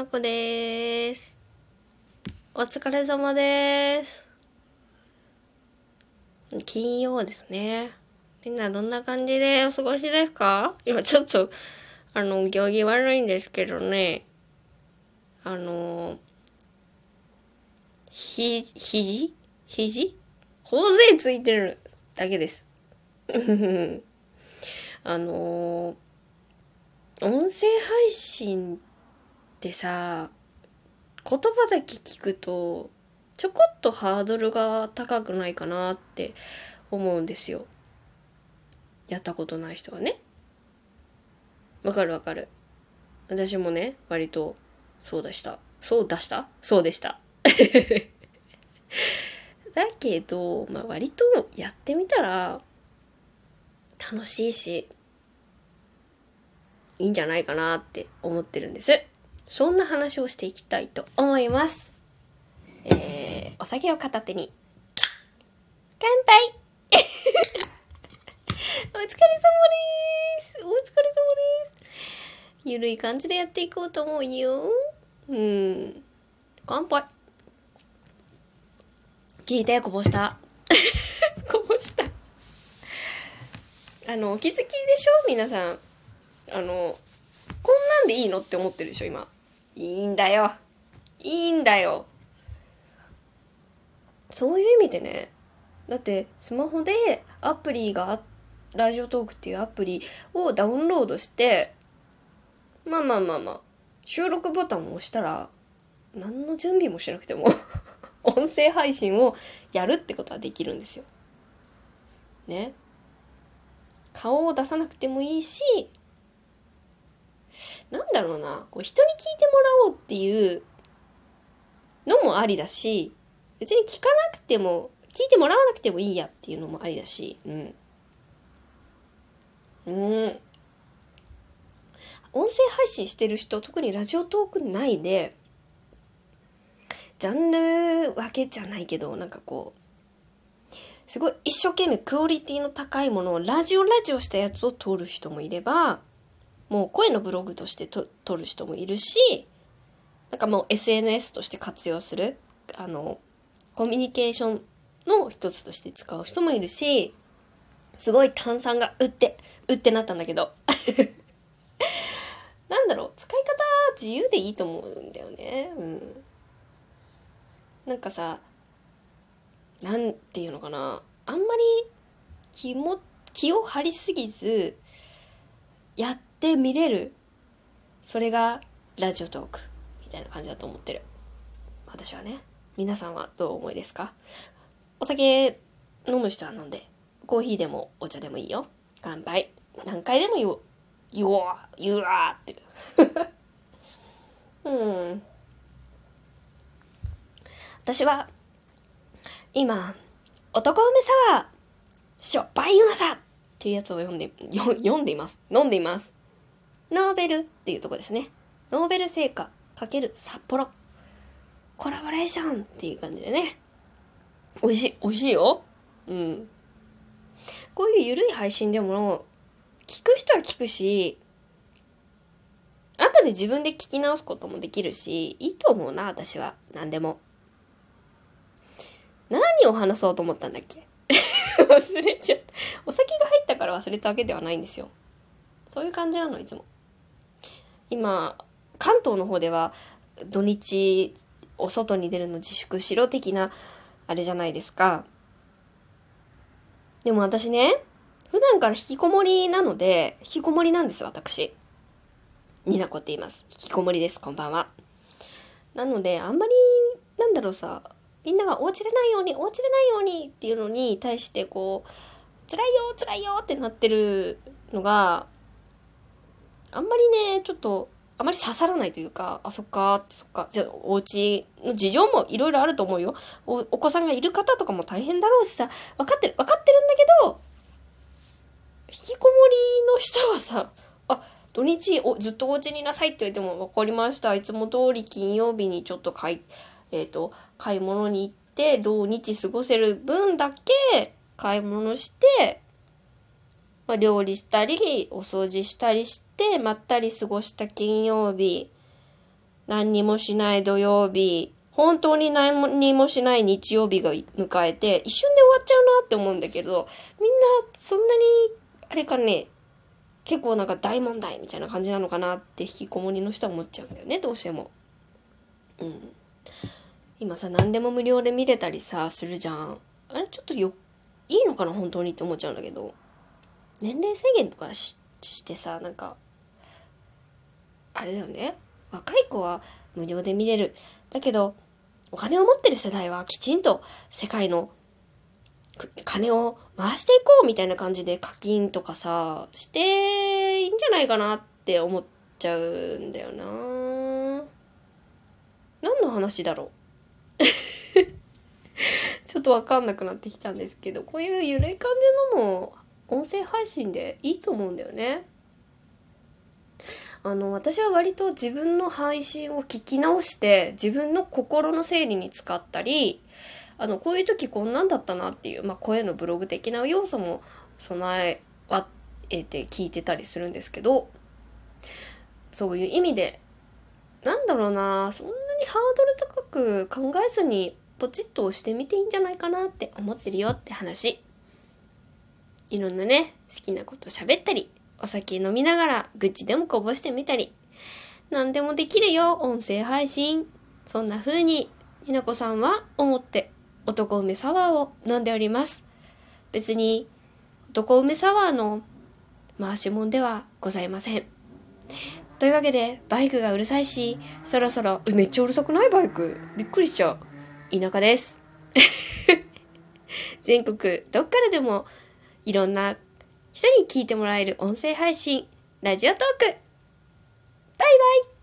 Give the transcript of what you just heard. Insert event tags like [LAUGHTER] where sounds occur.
なこです。お疲れ様です。金曜ですね。みんなどんな感じでお過ごしですか？今ちょっと、あの、行儀悪いんですけどね。あの、ひ、肘？肘？頬杖ついてるだけです。[LAUGHS] あの音声配信ってさ言葉だけ聞くとちょこっとハードルが高くないかなって思うんですよ。やったことない人はね。わかるわかる。私もね、割とそうでした。そう出した？そうでした。[LAUGHS] だけど、まあ割とやってみたら楽しいし、いいんじゃないかなって思ってるんです。そんな話をしていきたいと思います。えー、お酒を片手に、乾杯 [LAUGHS] お疲れ様ですお疲れ様ですゆるい感じでやっていこうと思うよ。うん。乾杯聞いて、こぼした。[LAUGHS] こぼした。あの、お気づきでしょ？皆さん。あの、こんなんでいいの？って思ってるでしょ、今。いいんだよ。いいんだよ。そういう意味でね、だってスマホでアプリがラジオトークっていうアプリをダウンロードしてまあまあまあまあ収録ボタンを押したら何の準備もしなくても [LAUGHS] 音声配信をやるってことはできるんですよ。ね。顔を出さなくてもいいしなんだろうな、こう人に聞いてもらおうっていうのもありだし、別に聞かなくても、聞いてもらわなくてもいいやっていうのもありだし、うん。うん。音声配信してる人、特にラジオトーク内で、ジャンル分けじゃないけど、なんかこう、すごい一生懸命クオリティの高いものをラジオラジオしたやつを撮る人もいれば、もう声のブログとしてと撮る人もいるしなんかもう SNS として活用するあのコミュニケーションの一つとして使う人もいるしすごい炭酸がうってうってなったんだけど。[LAUGHS] なんだろう使い方自由でいいと思うんだよね。うん。なんかさなんていうのかな。あんまり気も気を張りすぎずやってって見れるそれがラジオトークみたいな感じだと思ってる。私はね。皆さんはどう思いですか？お酒飲む人は飲んでコーヒーでもお茶でもいいよ。乾杯。何回でも言おう。言おう。言うわって。[LAUGHS] うん。私は今男梅サワーしょっぱいうまさっていうやつを読んで読んでいます。飲んでいます。ノーベルっていうとこですね。ノーベル製菓×札幌。コラボレーションっていう感じでね。美味しい。美味しいよ。うん。こういうゆるい配信でも、聞く人は聞くし、後で自分で聞き直すこともできるし、いいと思うな、私は。何でも。何を話そうと思ったんだっけ？[LAUGHS] 忘れちゃった。お酒が入ったから忘れたわけではないんですよ。そういう感じなの、いつも。今関東の方では土日お外に出るの自粛しろ的なあれじゃないですか。でも私ね、普段から引きこもりなので、引きこもりなんです、私。になこって言います。引きこもりです、こんばんは。なので、あんまり、なんだろうさ、みんながお家でないように、お家でないようにっていうのに対してこう、辛いよ、辛いよってなってるのが、あんまりね、ちょっと、あまり刺さらないというか、あ、そっか、そっか。じゃあ、お家の事情もいろいろあると思うよお。お子さんがいる方とかも大変だろうしさ、分かってる、分かってるんだけど、引きこもりの人はさ、あ、土日おずっとお家にいなさいって言われても分かりました。いつも通り金曜日にちょっと買い、えっ、ー、と、買い物に行って、土日過ごせる分だけ買い物して、まあ、料理したり、お掃除したりして、まったり過ごした金曜日何にもしない土曜日、本当に何にもしない日曜日が迎えて、一瞬で終わっちゃうなって思うんだけど、みんなそんなに、あれかね、結構なんか大問題みたいな感じなのかなって引きこもりの人は思っちゃうんだよね、どうしても。うん。今さ、何でも無料で見れたりさ、するじゃん。あれちょっとよ、いいのかな本当にって思っちゃうんだけど。年齢制限とかしてさ、なんか、あれだよね。若い子は無料で見れる。だけど、お金を持ってる世代はきちんと世界の金を回していこうみたいな感じで課金とかさ、していいんじゃないかなって思っちゃうんだよな何の話だろう [LAUGHS] ちょっとわかんなくなってきたんですけど、こういうゆるい感じのも音声配信でいいと思うんだよね。あの私は割と自分の配信を聞き直して自分の心の整理に使ったりあのこういう時こんなんだったなっていう、まあ、声のブログ的な要素も備えて聞いてたりするんですけどそういう意味でなんだろうなそんなにハードル高く考えずにポチッと押してみていいんじゃないかなって思ってるよって話いろんなね好きなこと喋ったりお酒飲みながら愚痴でもこぼしてみたり、何でもできるよ、音声配信。そんな風に、ひなこさんは思って男梅サワーを飲んでおります。別に男梅サワーの回しもんではございません。というわけで、バイクがうるさいし、そろそろ、めっちゃうるさくない？バイク。びっくりしちゃう。田舎です。[LAUGHS] 全国どっからでもいろんな人に聞いてもらえる音声配信、ラジオトーク。バイバイ